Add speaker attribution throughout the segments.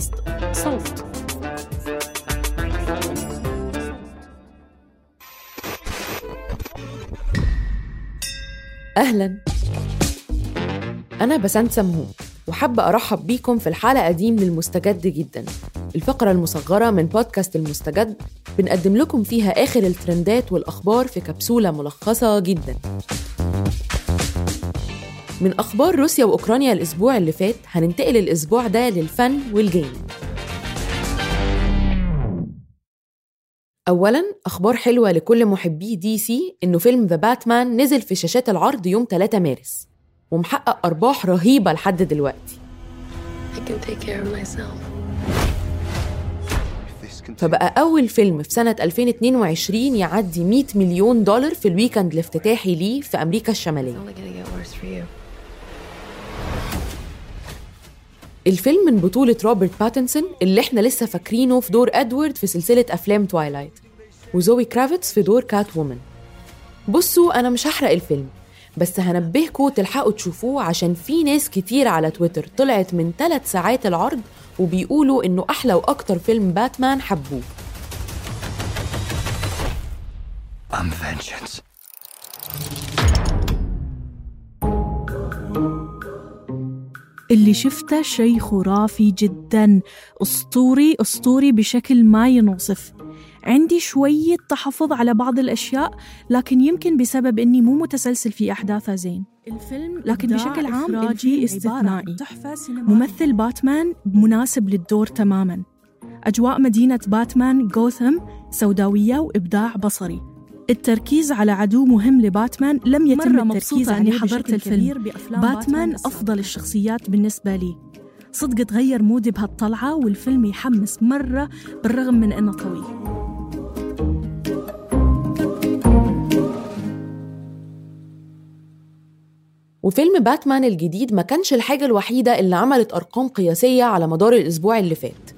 Speaker 1: بودكاست صوت.
Speaker 2: أهلا. أنا بسنت سمهون وحابة أرحب بيكم في الحلقة دي من المستجد جدا. الفقرة المصغرة من بودكاست المستجد بنقدم لكم فيها آخر الترندات والأخبار في كبسولة ملخصة جدا. من أخبار روسيا وأوكرانيا الأسبوع اللي فات هننتقل الأسبوع ده للفن وال game. أولاً أخبار حلوة لكل محبي دي سي إنه فيلم ذا باتمان نزل في شاشات العرض يوم 3 مارس ومحقق أرباح رهيبة لحد دلوقتي. فبقى أول فيلم في سنة 2022 يعدي 100 مليون دولار في ال weekend الافتتاحي ليه في أمريكا الشمالية. الفيلم من بطولة روبرت باتنسون اللي إحنا لسه فاكرينه في دور أدوارد في سلسلة أفلام توايلايت وزوي كرافيتس في دور كات وومن بصوا أنا مش هحرق الفيلم بس هنبهكوا تلحقوا تشوفوه عشان في ناس كتير على تويتر طلعت من ثلاث ساعات العرض وبيقولوا إنه أحلى وأكتر فيلم باتمان حبوه
Speaker 3: I'm vengeance.
Speaker 1: اللي شفته شيء خرافي جدا. أسطوري أسطوري بشكل ما ينوصف. عندي شوية تحفظ على بعض الأشياء لكن يمكن بسبب إني مو متسلسل في أحداثه زين. الفيلم لكن بشكل عام الفيلم استثنائي. ممثل باتمان مناسب للدور تماما. أجواء مدينة باتمان غوثم سوداوية وإبداع بصري. التركيز على عدو مهم لباتمان لم يتم
Speaker 4: مرة
Speaker 1: التركيز
Speaker 4: مبسوطة
Speaker 1: عليه
Speaker 4: حضرت
Speaker 1: بشكل
Speaker 4: الفيلم.
Speaker 1: كبير بأفلام
Speaker 4: باتمان
Speaker 1: باتمان أفضل الشخصيات بالنسبة لي. صدق تغير mood ي بهالطلعة والفيلم يحمس مرة بالرغم من إنه طويل.
Speaker 2: وفيلم باتمان الجديد ما كانش الحاجة الوحيدة اللي عملت أرقام قياسية على مدار الأسبوع اللي فات.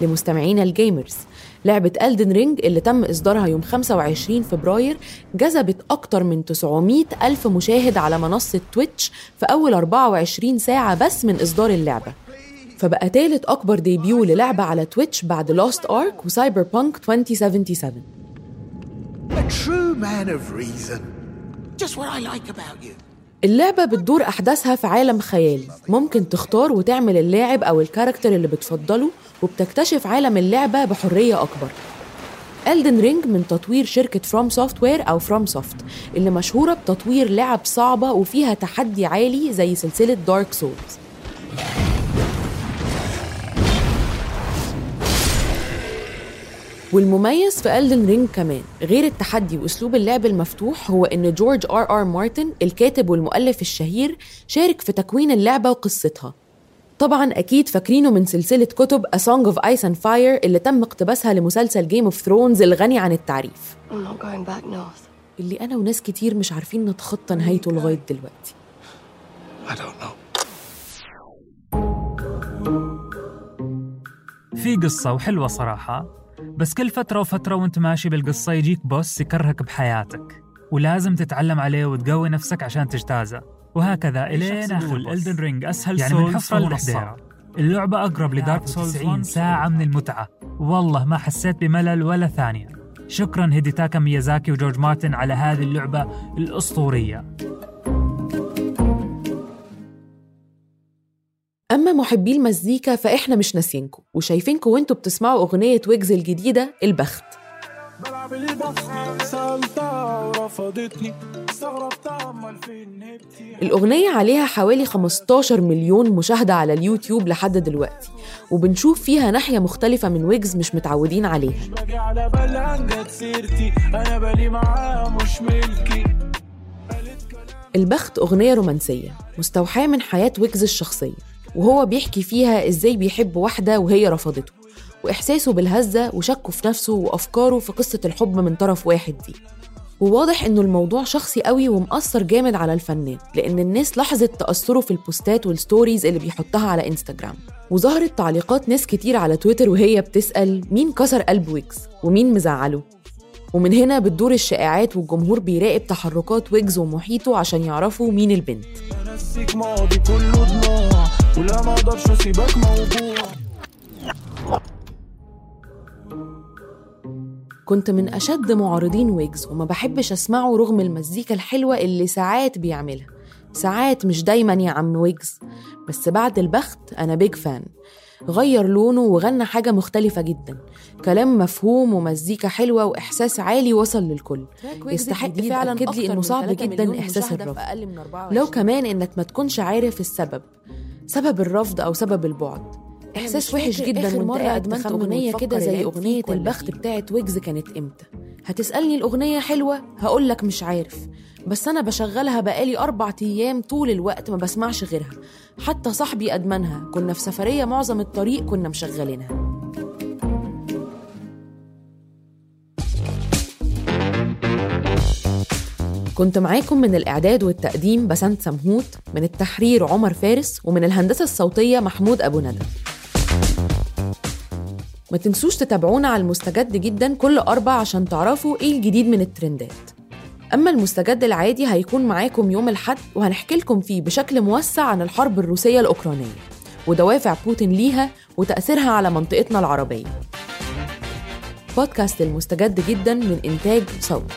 Speaker 2: لمستمعينا ال gamers لعبة ألدن رينج اللي تم إصدارها يوم 25 فبراير جذبت أكتر من 900 ألف مشاهد على منصة تويتش في أول 24 ساعة بس من إصدار اللعبة فبقى تالت أكبر debut للعبة على تويتش بعد لوست أرك وسايبر بانك 2077
Speaker 5: A true man of reason. Just what I like about you.
Speaker 2: اللعبة بتدور أحداثها في عالم خيالي ممكن تختار وتعمل اللاعب أو ال character اللي بتفضله وبتكتشف عالم اللعبة بحرية أكبر. Elden Ring من تطوير شركة فروم سوفت وير أو فروم سوفت اللي مشهورة بتطوير لعب صعبة وفيها تحدي عالي زي سلسلة دارك سولز والمميز في ألدن رينج كمان غير التحدي وأسلوب اللعب المفتوح هو إن جورج آر آر مارتن الكاتب والمؤلف الشهير شارك في تكوين اللعبة وقصتها. طبعا أكيد فاكرينه من سلسلة كتب A Song of Ice and Fire اللي تم اقتباسها لمسلسل Game of Thrones الغني عن التعريف
Speaker 6: I'm not going back north.
Speaker 2: اللي أنا وناس كتير مش عارفين نتخطى نهايته لغاية دلوقتي
Speaker 5: I don't know.
Speaker 7: في قصة وحلوة صراحة بس كل فترة وفترة وانت ماشي بالقصة يجيك boss يكرهك بحياتك ولازم تتعلم عليه وتقوي نفسك عشان تجتازه وهكذا الين آخر الدن رينج اسهل يعني من حفرة لدحديرة اللعبة أقرب لدارك سولز 90 ساعة من المتعة. والله ما حسيت بملل ولا ثانية. شكرا هيديتاكا ميازاكي وجورج مارتن على هذه اللعبة الأسطورية.
Speaker 2: أما محبي المزيكا فإحنا مش ناسينكم. وشايفينكم وإنتوا بتسمعوا أغنية ويجز الجديدة البخت.
Speaker 8: بلعب البخت سألتها ورفضتني استغربت امال فين هبتي
Speaker 2: الأغنية عليها حوالي 15 مليون مشاهدة على اليوتيوب لحد دلوقتي وبنشوف فيها ناحية مختلفة من ويجز مش متعودين عليها.
Speaker 8: باجي على جت سيرتي أنا بالي مش ملكي.
Speaker 2: البخت أغنية رومانسية مستوحاة من حياة ويجز الشخصية وهو بيحكي فيها إزاي بيحب واحدة وهي رفضته. وإحساسه بالهزة وشكه في نفسه وأفكاره في قصة الحب من طرف واحد دي. وواضح إنه الموضوع شخصي قوي ومأثر جامد على الفنان لأن الناس لاحظت تأثره في البوستات وال stories اللي بيحطها على إنستجرام. وظهرت تعليقات ناس كتير على تويتر وهي بتسأل مين كسر قلب ويجز؟ ومين مزعله؟ ومن هنا بتدور الشائعات والجمهور بيراقب تحركات ويجز ومحيطه عشان يعرفوا مين البنت.
Speaker 8: ماضي كله ولا ما أقدرش أسيبك موجوع.
Speaker 2: كنت من أشد معارضين ويجز وما بحبش أسمعه رغم المزيكا الحلوة اللي ساعات بيعملها. ساعات مش دايما يا عم ويجز بس بعد البخت أنا big fan غير لونه وغنى حاجة مختلفة جدا. كلام مفهوم ومزيكا حلوة وإحساس عالي وصل للكل. يستحق فعلا أكد لي إنه صعب جدا إحساس الرفض. لو كمان إنك ما تكونش عارف السبب. سبب الرفض أو سبب البعد. إحساس وحش جدا وانت قاعد أدمنت أغنية كده زي أغنية البخت بتاعت ويجز كانت إمتى؟ هتسألني الأغنية حلوة هقولك مش عارف بس أنا بشغلها بقالي أربع أيام طول الوقت ما بسمعش غيرها. حتى صاحبي أدمنها كنا في سفرية معظم الطريق كنا مشغلينها. كنت معاكم من الإعداد والتقديم بسنت سمهوت من التحرير عمر فارس ومن الهندسة الصوتية محمود أبو ندى. ما تنسوش تتابعونا على المستجد جدا كل أربع عشان تعرفوا إيه الجديد من الترندات. أما المستجد العادي هيكون معاكم يوم الحد وهنحكي لكم فيه بشكل موسع عن الحرب الروسية الأوكرانية ودوافع بوتين ليها وتأثيرها على منطقتنا العربية. بودكاست المستجد جدا من إنتاج صوت.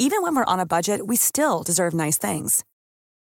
Speaker 9: Even when we're on a budget, we still deserve nice things.